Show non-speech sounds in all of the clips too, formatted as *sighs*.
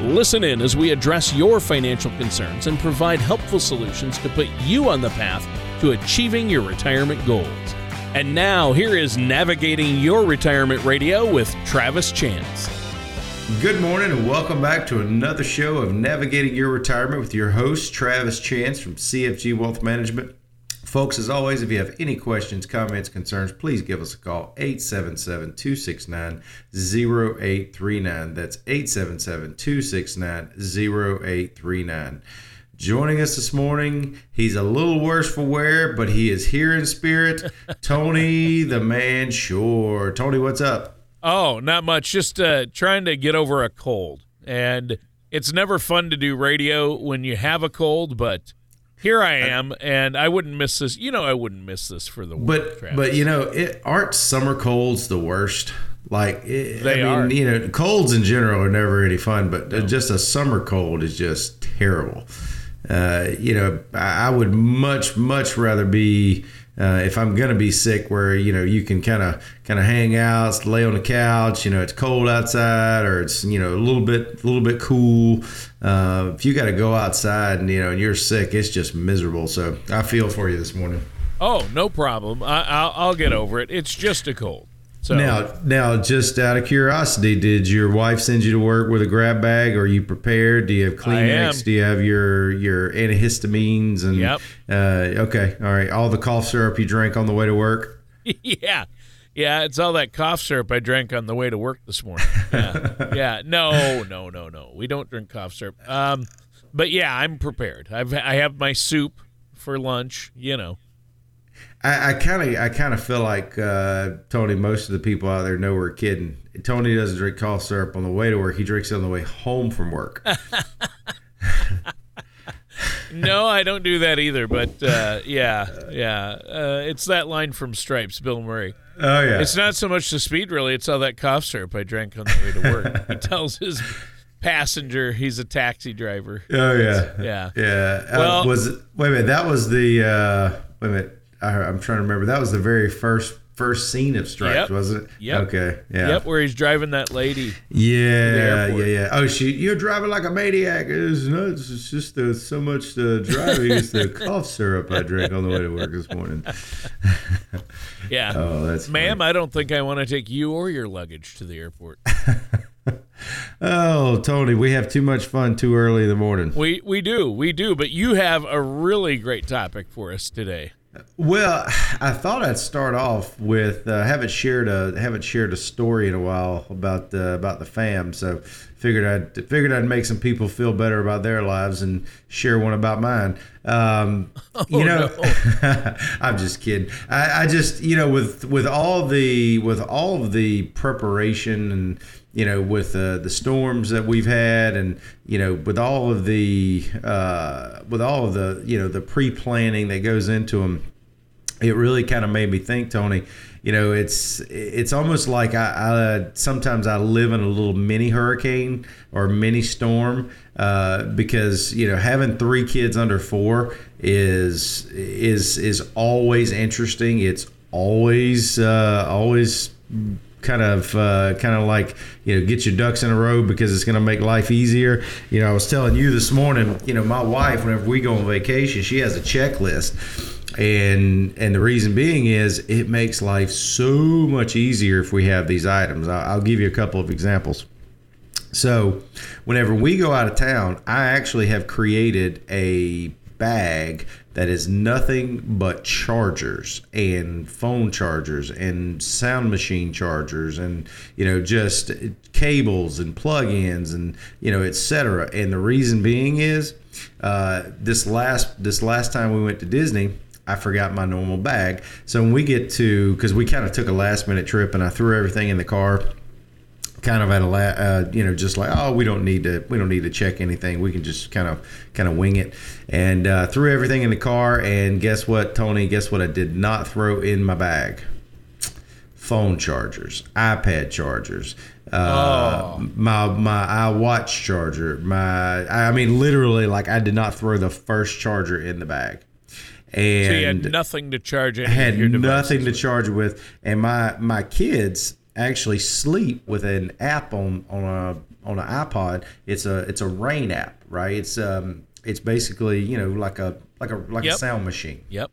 Listen in as we address your financial concerns and provide helpful solutions to put you on the path to achieving your retirement goals. And now, here is Navigating Your Retirement Radio with Travis Chance. Good morning and welcome back to another show of Navigating Your Retirement with your host, Travis Chance from CFG Wealth Management. Folks, as always, if you have any questions, comments, concerns, please give us a call 877 269 0839. That's 877 269 0839. Joining us this morning, he's a little worse for wear, but he is here in spirit. *laughs* Tony the Man Shore. Tony, what's up? Oh, not much. Just uh, trying to get over a cold. And it's never fun to do radio when you have a cold, but here I am, and I wouldn't miss this. You know, I wouldn't miss this for the world. But Travis. but you know, it, aren't summer colds the worst? Like it, They I mean, are. you know, colds in general are never any fun, but just a summer cold is just terrible. Uh, you know, I would much much rather be. Uh, if I'm gonna be sick, where you know you can kind of kind of hang out, lay on the couch, you know it's cold outside, or it's you know a little bit a little bit cool. Uh, if you got to go outside and you know and you're sick, it's just miserable. So I feel for you this morning. oh, no problem. I, I'll, I'll get over it. It's just a cold. So Now, now, just out of curiosity, did your wife send you to work with a grab bag? Are you prepared? Do you have. Kleenex? Do you have your your antihistamines? And Yep. Uh, okay, all right. All the cough syrup you drank on the way to work. *laughs* yeah. Yeah, it's all that cough syrup I drank on the way to work this morning. Yeah. *laughs* yeah. No, no, no, no. We don't drink cough syrup. Um, but yeah, I'm prepared. I've I have my soup for lunch, you know. I kind of, I kind of feel like uh, Tony. Most of the people out there know we're kidding. Tony doesn't drink cough syrup on the way to work. He drinks it on the way home from work. *laughs* *laughs* No, I don't do that either, but uh, yeah, yeah. Uh, it's that line from Stripes, Bill Murray. oh yeah. It's not so much the speed, really. It's all that cough syrup I drank on the way to work. *laughs* he tells his passenger he's a taxi driver. Oh yeah, Yeah. yeah. Uh, Well- was it, wait a minute? That was the uh, wait a minute. I, I'm trying to remember. That was the very first first scene of Stripes, Yep. wasn't it? Yeah. Okay. Yeah. Yep, where he's driving that lady. Yeah, yeah, yeah. Oh, she, you're driving like a maniac. It's nuts. It's just the, so much the driving. it's the cough syrup I drank on the way to work this morning. *laughs* Yeah. Oh, that's Ma'am, I don't think I want to take you or your luggage to the airport. *laughs* Oh, Tony, we have too much fun too early in the morning. We we do, we do, but you have a really great topic for us today. Well, I thought I'd start off with uh, haven't shared a haven't shared a story in a while about the about the fam. So figured I'd figured I'd make some people feel better about their lives and share one about mine. Um, *laughs* you know, *laughs* I'm just kidding. I, I just you know with with all the with all of the preparation and you know with uh, the storms that we've had and you know with all of the uh, with all of the you know the pre planning that goes into them it really kind of made me think, Tony. You know, it's it's almost like I, I sometimes I live in a little mini hurricane or mini storm uh, because you know having three kids under four is is is always interesting. It's always uh, always kind of uh, kind of like you know get your ducks in a row because it's going to make life easier. You know, I was telling you this morning. You know, my wife, whenever we go on vacation, she has a checklist and and the reason being is it makes life so much easier if we have these items i'll, I'll give you a couple of examples so whenever we go out of town i actually have created a bag that is nothing but chargers and phone chargers and sound machine chargers and you know just cables and plug-ins and you know etc and the reason being is uh, this last this last time we went to disney I forgot my normal bag. So when we get to, because we kind of took a last minute trip and I threw everything in the car. Kind of at a la- uh, you know just like oh we don't need to we don't need to check anything. We can just kind of kind of wing it. And uh, threw everything in the car and guess what Tony? Guess what I did not throw in my bag? Phone chargers iPad chargers uh, Oh. my my iWatch charger my I mean literally like I did not throw the first charger in the bag. And So you had nothing to charge any had nothing to charge it with, and my my kids actually sleep with an app on on a on an iPod. It's a it's a rain app, right? It's um it's basically you know like a like a like Yep. a sound machine Yep.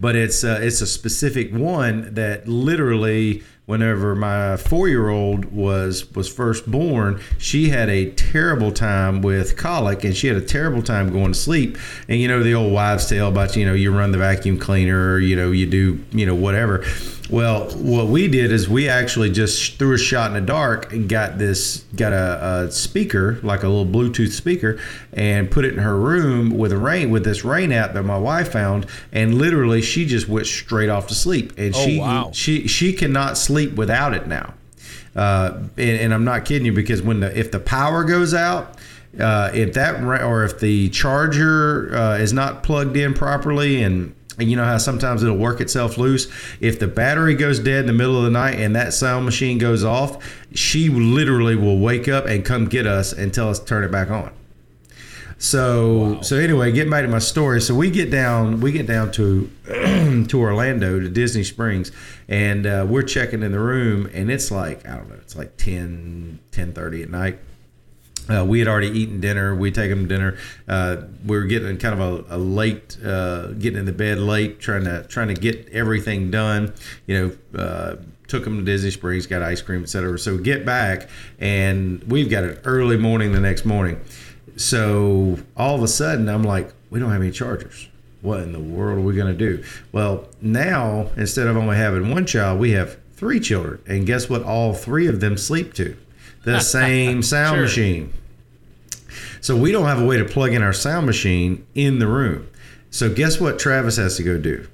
but it's uh, it's a specific one that literally whenever my four-year-old was was first born she had a terrible time with colic and she had a terrible time going to sleep. And you know the old wives tale about you know you run the vacuum cleaner or you know you do you know whatever. Well what we did is we actually just threw a shot in the dark and got this got a, a speaker like a little bluetooth speaker and put it in her room with a rain with this rain app that my wife found and literally she just went straight off to sleep. And Oh, she wow. she she cannot sleep without it now uh, and, and I'm not kidding you because when the if the power goes out uh, if that or if the charger uh, is not plugged in properly and and you know how sometimes it'll work itself loose. If the battery goes dead in the middle of the night and that sound machine goes off, she literally will wake up and come get us and tell us to turn it back on. So so anyway, getting back to my story. So we get down we get down to *clears throat* to Orlando to Disney Springs, and uh, we're checking in the room, and it's like I don't know, it's like 10, 10.30 at night. Uh, we had already eaten dinner. We take them to dinner. Uh, we were getting kind of a, a late, uh, getting in the bed late, trying to trying to get everything done. You know, uh, took them to Disney Springs, got ice cream, etc. So we get back, and we've got an early morning the next morning. So all of a sudden, I'm like, we don't have any chargers. What in the world are we going to do? Well, now instead of only having one child, we have three children, and guess what? All three of them sleep to the *laughs* same sound Sure. machine. So we don't have a way to plug in our sound machine in the room. So guess what Travis has to go do?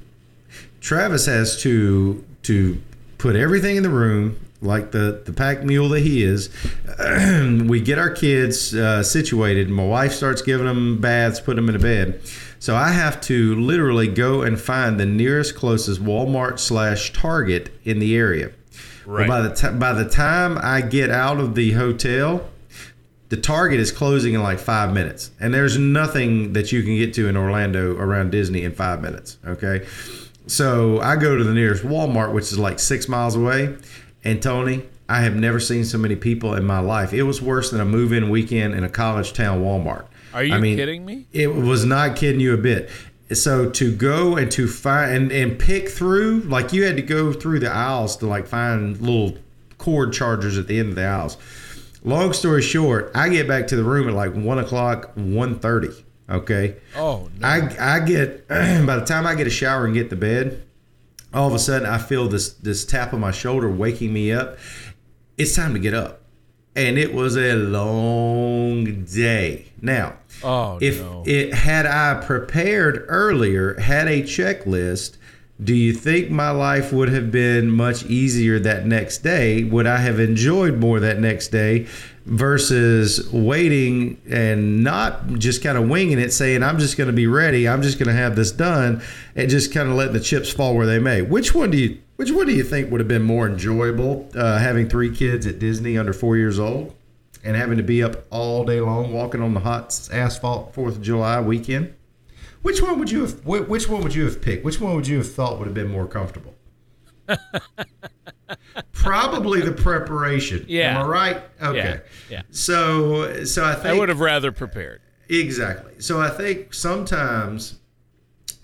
Travis has to to put everything in the room like the the pack mule that he is. *clears throat* we get our kids uh, situated. My wife starts giving them baths, putting them in a bed. So I have to literally go and find the nearest closest Walmart slash Target in the area. Well, Right. by the time by the time I get out of the hotel, the Target is closing in like five minutes, and there's nothing that you can get to in Orlando around Disney in five minutes. Okay, so I go to the nearest Walmart, which is like six miles away, and Tony, I have never seen so many people in my life. It was worse than a move-in weekend in a college town Walmart. Are you I mean, kidding me? it was not kidding you a bit. So to go and to find and, and pick through, like you had to go through the aisles to like find little cord chargers at the end of the aisles. Long story short, I get back to the room at like one o'clock, 1.30. Okay. Oh no. I I get *clears throat* by the time I get a shower and get to bed, all of a sudden I feel this this tap on my shoulder waking me up. It's time to get up. And it was a long day. Now, oh if no. it had I prepared earlier, had a checklist, do you think my life would have been much easier that next day? Would I have enjoyed more that next day versus waiting and not just kind of winging it, saying, I'm just going to be ready, I'm just going to have this done, and just kind of letting the chips fall where they may? Which one do you which one do you think would have been more enjoyable uh, having three kids at Disney under four years old? and having to be up all day long walking on the hot asphalt Fourth of July weekend. Which one would you have? Which one would you have picked? Which one would you have thought would have been more comfortable? *laughs* Probably the preparation. Yeah. Am I right? Okay. Yeah, yeah. So, so I think I would have rather prepared. Exactly. So I think sometimes,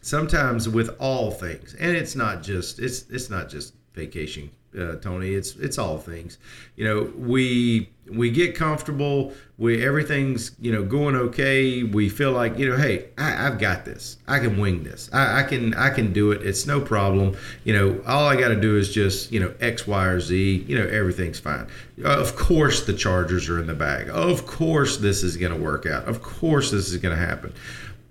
sometimes with all things, and it's not just it's it's not just vacation, uh, Tony. It's it's all things. You know, we we get comfortable. We everything's you know going okay. We feel like you know, hey, I, I've got this. I can wing this. I, I can I can do it. It's no problem. You know, all I got to do is just you know X, Y, or Z. You know, everything's fine. Of course, the chargers are in the bag. Of course, this is going to work out. Of course, this is going to happen.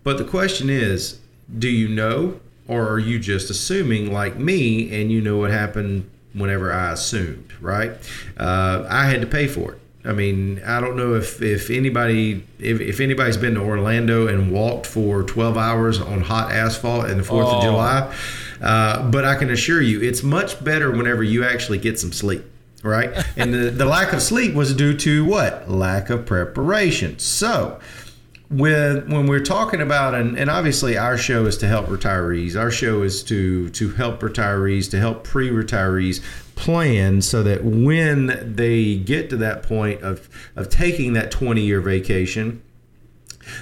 But the question is, do you know, or are you just assuming like me, and you know what happened whenever I assumed, right? Uh, I had to pay for it. I mean, I don't know if, if anybody if, if anybody's been to Orlando and walked for 12 hours on hot asphalt in the 4th oh. of July, uh, but I can assure you it's much better whenever you actually get some sleep right? And the, the lack of sleep was due to what? Lack of preparation. So, with when we're talking about and, and obviously our show is to help retirees. Our show is to to help retirees to help pre-retirees plan so that when they get to that point of of taking that 20 year vacation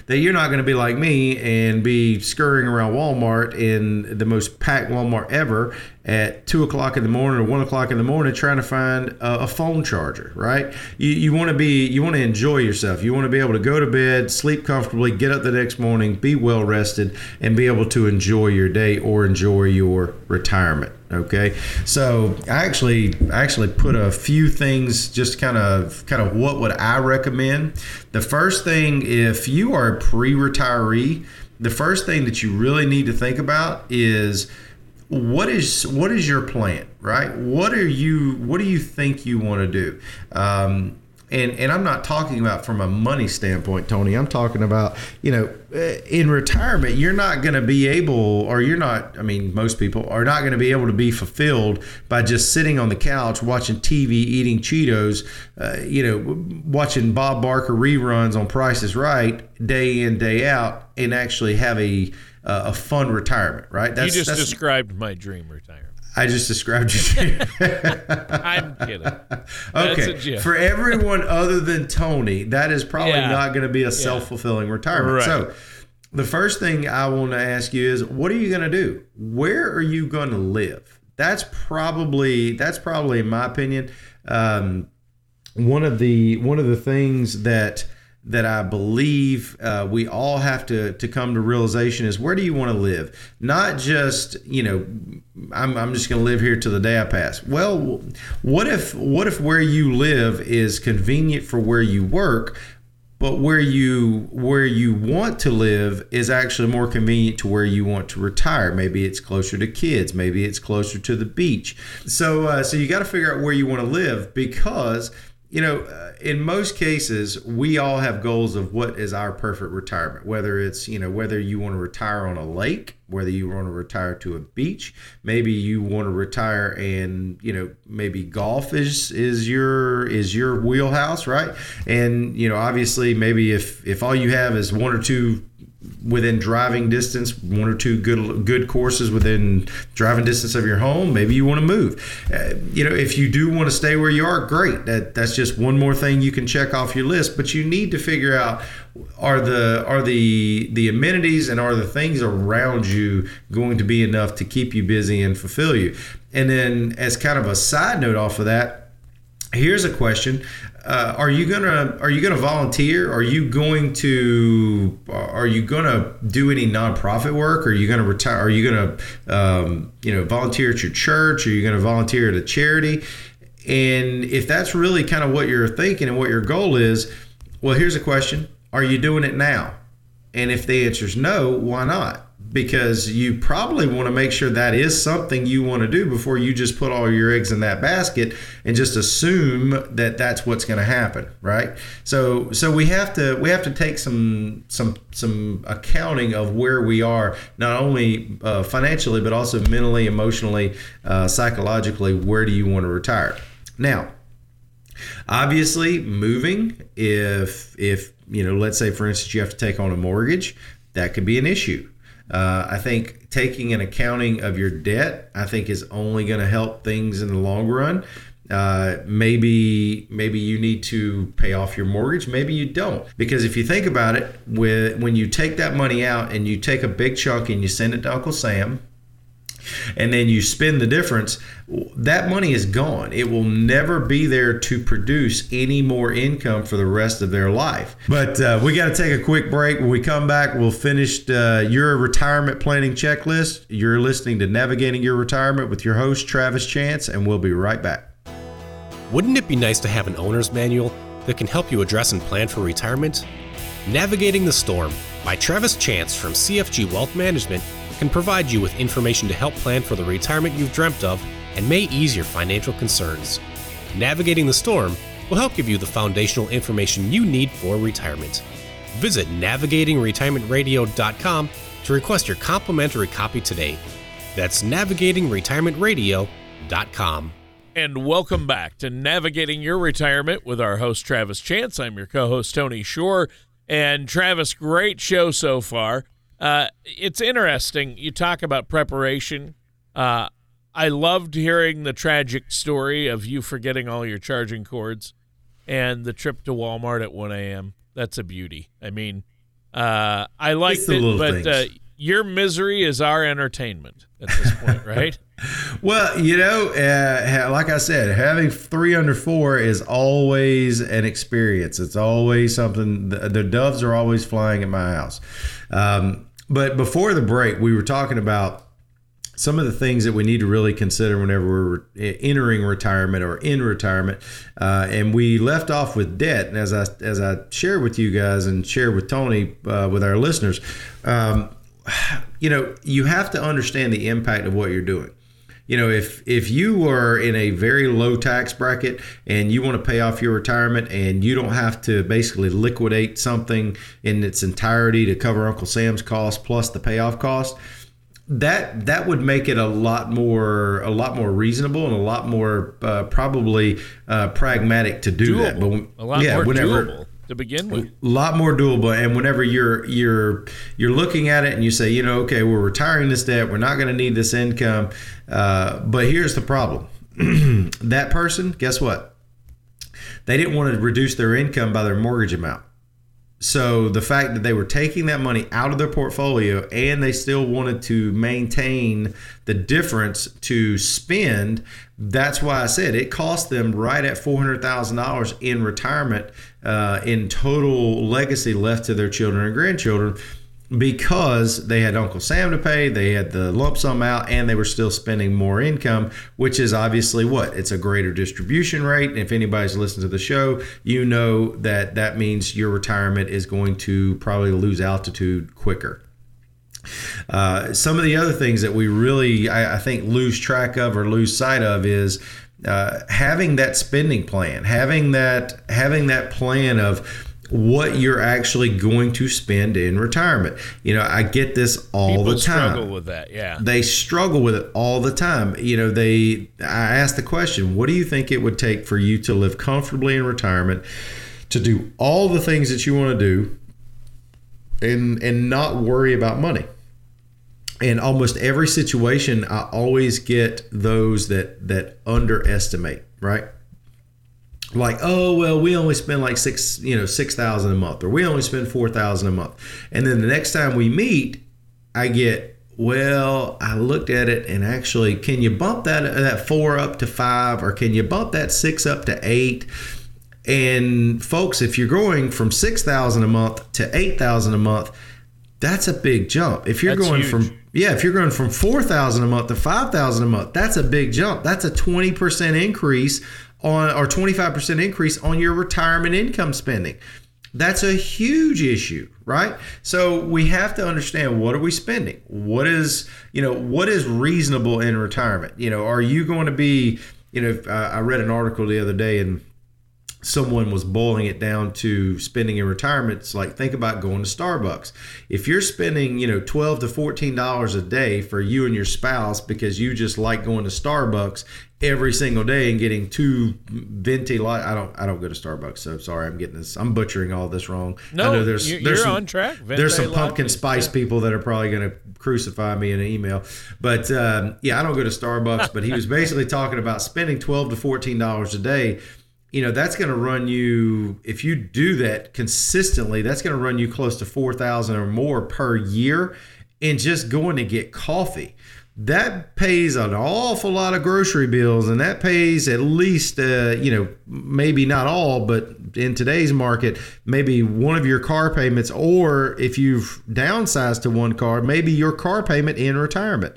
that you're not going to be like me and be scurrying around Walmart in the most packed Walmart ever at two o'clock in the morning or one o'clock in the morning trying to find a, a phone charger, right? You, you want to be, you want to enjoy yourself. You want to be able to go to bed, sleep comfortably, get up the next morning, be well rested, and be able to enjoy your day or enjoy your retirement. Okay, so I actually I actually put a few things just kind of kind of what would I recommend. The first thing, if you are a pre-retiree, the first thing that you really need to think about is what is what is your plan right what are you what do you think you want to do um, and and I'm not talking about from a money standpoint, Tony. I'm talking about you know, uh, in retirement, you're not going to be able, or you're not. I mean, most people are not going to be able to be fulfilled by just sitting on the couch watching TV, eating Cheetos, uh, you know, watching Bob Barker reruns on Price is Right day in day out, and actually have a uh, a fun retirement, right? That's, you just described my dream retirement. I just described your dream. *laughs* I'm kidding. *laughs* okay. For everyone other than Tony, that is probably yeah. not going to be a self fulfilling retirement. Right. So, the first thing I want to ask you is, what are you going to do? Where are you going to live? That's probably that's probably, in my opinion, um, one of the one of the things that that I believe uh, we all have to to come to realization is where do you want to live? Not just you know, I'm, I'm just going to live here till the day I pass. Well, what if what if where you live is convenient for where you work, but where you where you want to live is actually more convenient to where you want to retire maybe it's closer to kids maybe it's closer to the beach so uh, so you got to figure out where you want to live because you know, uh, in most cases, we all have goals of what is our perfect retirement. Whether it's you know whether you want to retire on a lake, whether you want to retire to a beach, maybe you want to retire and you know maybe golf is is your is your wheelhouse, right? And you know obviously maybe if if all you have is one or two within driving distance, one or two good good courses within driving distance of your home, maybe you want to move. Uh, you know, if you do want to stay where you are, great. That that's just one more thing you can check off your list. But you need to figure out are the are the the amenities and are the things around you going to be enough to keep you busy and fulfill you. And then, as kind of a side note off of that, here's a question uh, are you gonna are you gonna volunteer? Are you going to are you gonna do any nonprofit work? Are you gonna retire? Are you gonna um, you know volunteer at your church? Are you gonna volunteer at a charity? And if that's really kind of what you're thinking and what your goal is, well, here's a question: Are you doing it now? And if the answer is no, why not? Because you probably want to make sure that is something you want to do before you just put all your eggs in that basket and just assume that that's what's going to happen right? So so we have to we have to take some some some accounting of where we are not only uh, financially but also mentally emotionally uh, psychologically where do you want to retire? Now obviously moving if if you know let's say for instance you have to take on a mortgage that could be an issue uh, I think taking an accounting of your debt, I think, is only going to help things in the long run. Uh, maybe maybe you need to pay off your mortgage maybe you don't because if you think about it with, when you take that money out and you take a big chunk and you send it to uncle sam and then you spend the difference, that money is gone. It will never be there to produce any more income for the rest of their life. But uh, we got to take a quick break. When we come back, we'll finish uh, your retirement planning checklist. You're listening to Navigating Your Retirement with your host, Travis Chance, and we'll be right back. Wouldn't it be nice to have an owner's manual that can help you address and plan for retirement? Navigating the Storm by Travis Chance from CFG Wealth Management can provide you with information to help plan for the retirement you've dreamt of and may ease your financial concerns. Navigating the Storm will help give you the foundational information you need for retirement. Visit navigatingretirementradio.com to request your complimentary copy today. That's navigatingretirementradio.com. And welcome back to Navigating Your Retirement with our host, Travis Chance. I'm your co host, Tony Shore. And Travis, great show so far. Uh, it's interesting. You talk about preparation. Uh, I loved hearing the tragic story of you forgetting all your charging cords and the trip to Walmart at 1 a.m. That's a beauty. I mean, uh, I liked it, but uh, your misery is our entertainment at this point, right? *laughs* well, you know, uh, like I said, having three under four is always an experience. It's always something. The, the doves are always flying at my house. Um, but before the break, we were talking about some of the things that we need to really consider whenever we're entering retirement or in retirement. Uh, and we left off with debt. And as I as I shared with you guys and shared with Tony uh, with our listeners, um, *sighs* you know, you have to understand the impact of what you're doing you know if if you are in a very low tax bracket and you want to pay off your retirement and you don't have to basically liquidate something in its entirety to cover uncle sam's cost plus the payoff cost that that would make it a lot more a lot more reasonable and a lot more uh, probably uh, pragmatic to do doable. that. But a lot yeah, more whenever, doable to begin with. A lot more doable, and whenever you're you're you're looking at it and you say, you know, okay, we're retiring this debt, we're not going to need this income, uh, but here's the problem: *clears throat* that person, guess what? They didn't want to reduce their income by their mortgage amount. So the fact that they were taking that money out of their portfolio and they still wanted to maintain the difference to spend, that's why I said it cost them right at four hundred thousand dollars in retirement, uh, in total legacy left to their children and grandchildren because they had Uncle Sam to pay, they had the lump sum out, and they were still spending more income, which is obviously what? It's a greater distribution rate. And if anybody's listened to the show, you know that that means your retirement is going to probably lose altitude quicker. Uh, some of the other things that we really, I, I think, lose track of or lose sight of is uh, having that spending plan, having that having that plan of what you're actually going to spend in retirement. You know, I get this all People the time. They struggle with that, yeah. They struggle with it all the time. You know, they. I ask the question, what do you think it would take for you to live comfortably in retirement, to do all the things that you want to do, and and not worry about money? In almost every situation i always get those that that underestimate right? Like oh well we only spend like six you know six thousand a month or we only spend four thousand a month. And then the next time we meet i get well i looked at it and actually can you bump that that four up to five or can you bump that six up to eight? And folks if you're going from six thousand a month to eight thousand a month that's a big jump if you're that's going huge. from yeah if you're going from 4000 a month to 5000 a month that's a big jump that's a 20% increase on or 25% increase on your retirement income spending. That's a huge issue, right? So we have to understand what are we spending? What is, you know, what is reasonable in retirement? You know, are you going to be, you know, uh, I read an article the other day and someone was boiling it down to spending in retirement it's like think about going to starbucks. If you're spending you know 12 to 14 dollars a day for you and your spouse because you just like going to starbucks every single day and getting two venti light i don't i don't go to starbucks so sorry i'm getting this i'm butchering all this wrong. No I know there's you're, there's some, on track. Venti there's some pumpkin spice yeah. people that are probably going to crucify me in an email. But um, yeah i don't go to starbucks but he was basically talking about spending 12 to 14 dollars a day you know that's going to run you if you do that consistently that's going to run you close to 4000 or more per year and just going to get coffee. That pays an awful lot of grocery bills and that pays at least uh, you know maybe not all but in today's market maybe one of your car payments or if you've downsized to one car maybe your car payment in retirement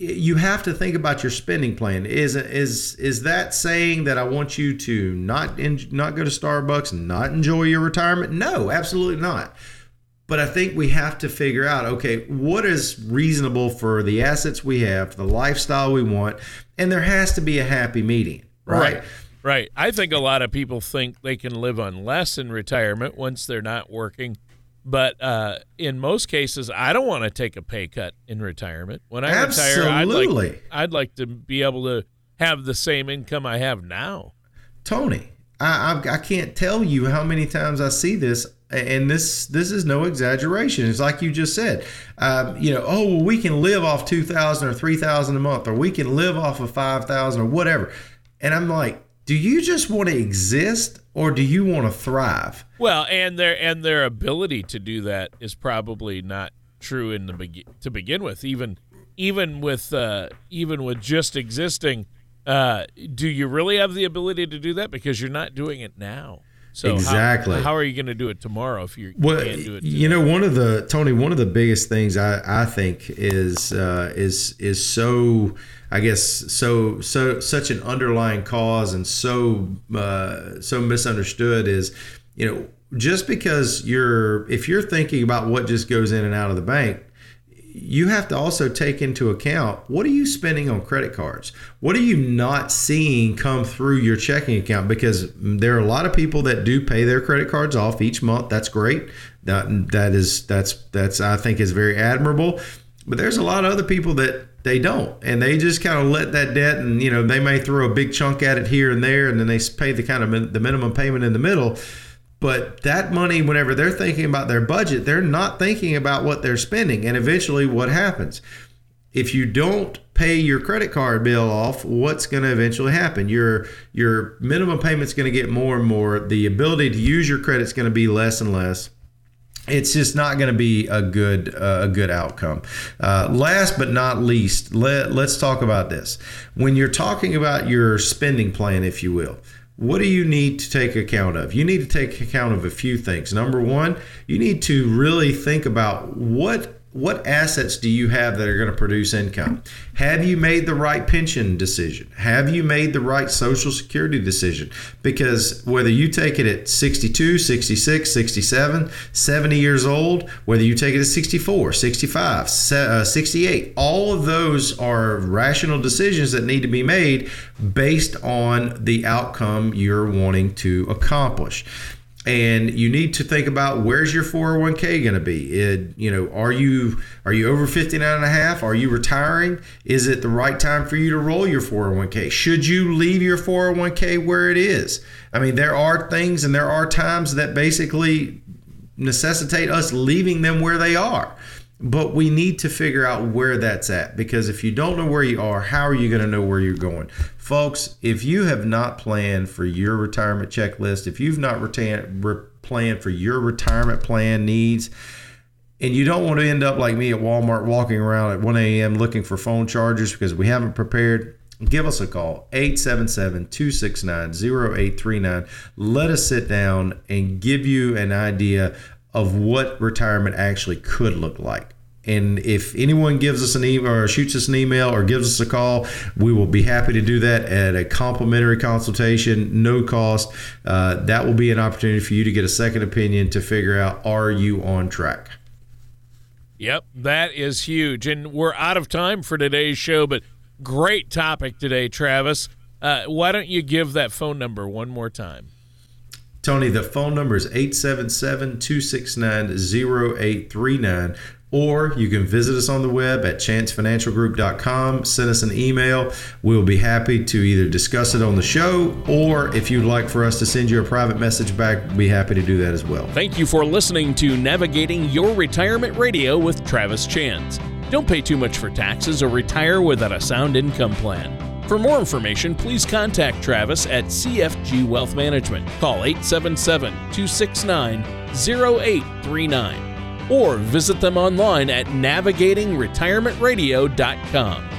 you have to think about your spending plan. Is is is that saying that I want you to not in, not go to Starbucks, not enjoy your retirement? No, absolutely not. But I think we have to figure out okay, what is reasonable for the assets we have, the lifestyle we want, and there has to be a happy median, right? Right. Right. I think a lot of people think they can live on less in retirement once they're not working. But uh, in most cases, I don't want to take a pay cut in retirement. When I retire, I'd Absolutely. like, I'd like to be able to have the same income I have now. Tony, I, I I can't tell you how many times I see this, and this this is no exaggeration. It's like you just said, um, you know, oh, well, we can live off two thousand or three thousand a month, or we can live off of five thousand or whatever. And I'm like, do you just want to exist, or do you want to thrive? Well, and their and their ability to do that is probably not true in the be- to begin with. Even even with uh, even with just existing, uh, do you really have the ability to do that? Because you're not doing it now. So Exactly. how, are you going to do it tomorrow if you Well, can't do it? you know, one of the Tony, one of the biggest things I, I think is uh, is is so I guess so so such an underlying cause and so uh, so misunderstood is you know just because you're if you're thinking about what just goes in and out of the bank you have to also take into account what are you spending on credit cards? What are you not seeing come through your checking account? Because there are a lot of people that do pay their credit cards off each month. That's great. That that is that's that's I think is very admirable. But there's a lot of other people that they don't, and they just kind of let that debt, and you know they may throw a big chunk at it here and there, and then they pay the kind of min- the minimum payment in the middle. But that money, whenever they're thinking about their budget, they're not thinking about what they're spending. And eventually, what happens? If you don't pay your credit card bill off, what's going to eventually happen? Your your minimum payment's going to get more and more. The ability to use your credit's going to be less and less it's just not going to be a good uh, a good outcome. Uh, last but not least, let, let's talk about this. When you're talking about your spending plan, if you will, what do you need to take account of? You need to take account of a few things. Number one, you need to really think about what what assets do you have that are going to produce income? Have you made the right pension decision? Have you made the right social security decision? Because whether you take it at 62, 66, 67, 70 years old, whether you take it at 64, 65, uh, 68, all of those are rational decisions that need to be made based on the outcome you're wanting to accomplish and you need to think about where's your 401k going to be? It, you know are you are you over 59 and a half? Are you retiring? Is it the right time for you to roll your 401k should you leave your 401k where it is? I mean there are things and there are times that basically necessitate us leaving them where they are but we need to figure out where that's at because if you don't know where you are, how are you going to know where you're going? Folks, if you have not planned for your retirement checklist, if you've not retan- re- planned for your retirement plan needs, and you don't want to end up like me at Walmart walking around at 1 a.m. looking for phone chargers because we haven't prepared, give us a call 877 269 0839. Let us sit down and give you an idea of what retirement actually could look like. And if anyone gives us an email or shoots us an email or gives us a call, we will be happy to do that at a complimentary consultation, no cost. Uh, that will be an opportunity for you to get a second opinion to figure out are you on track. Yep, that is huge. And we're out of time for today's show, but great topic today, Travis. Uh, why don't you give that phone number one more time? Tony, the phone number is 877 269 0839. Or you can visit us on the web at chancefinancialgroup.com. Send us an email. We'll be happy to either discuss it on the show or if you'd like for us to send you a private message back, we'd be happy to do that as well. Thank you for listening to Navigating Your Retirement Radio with Travis Chance. Don't pay too much for taxes or retire without a sound income plan. For more information, please contact Travis at CFG Wealth Management. Call 877 269 0839 or visit them online at navigatingretirementradio.com.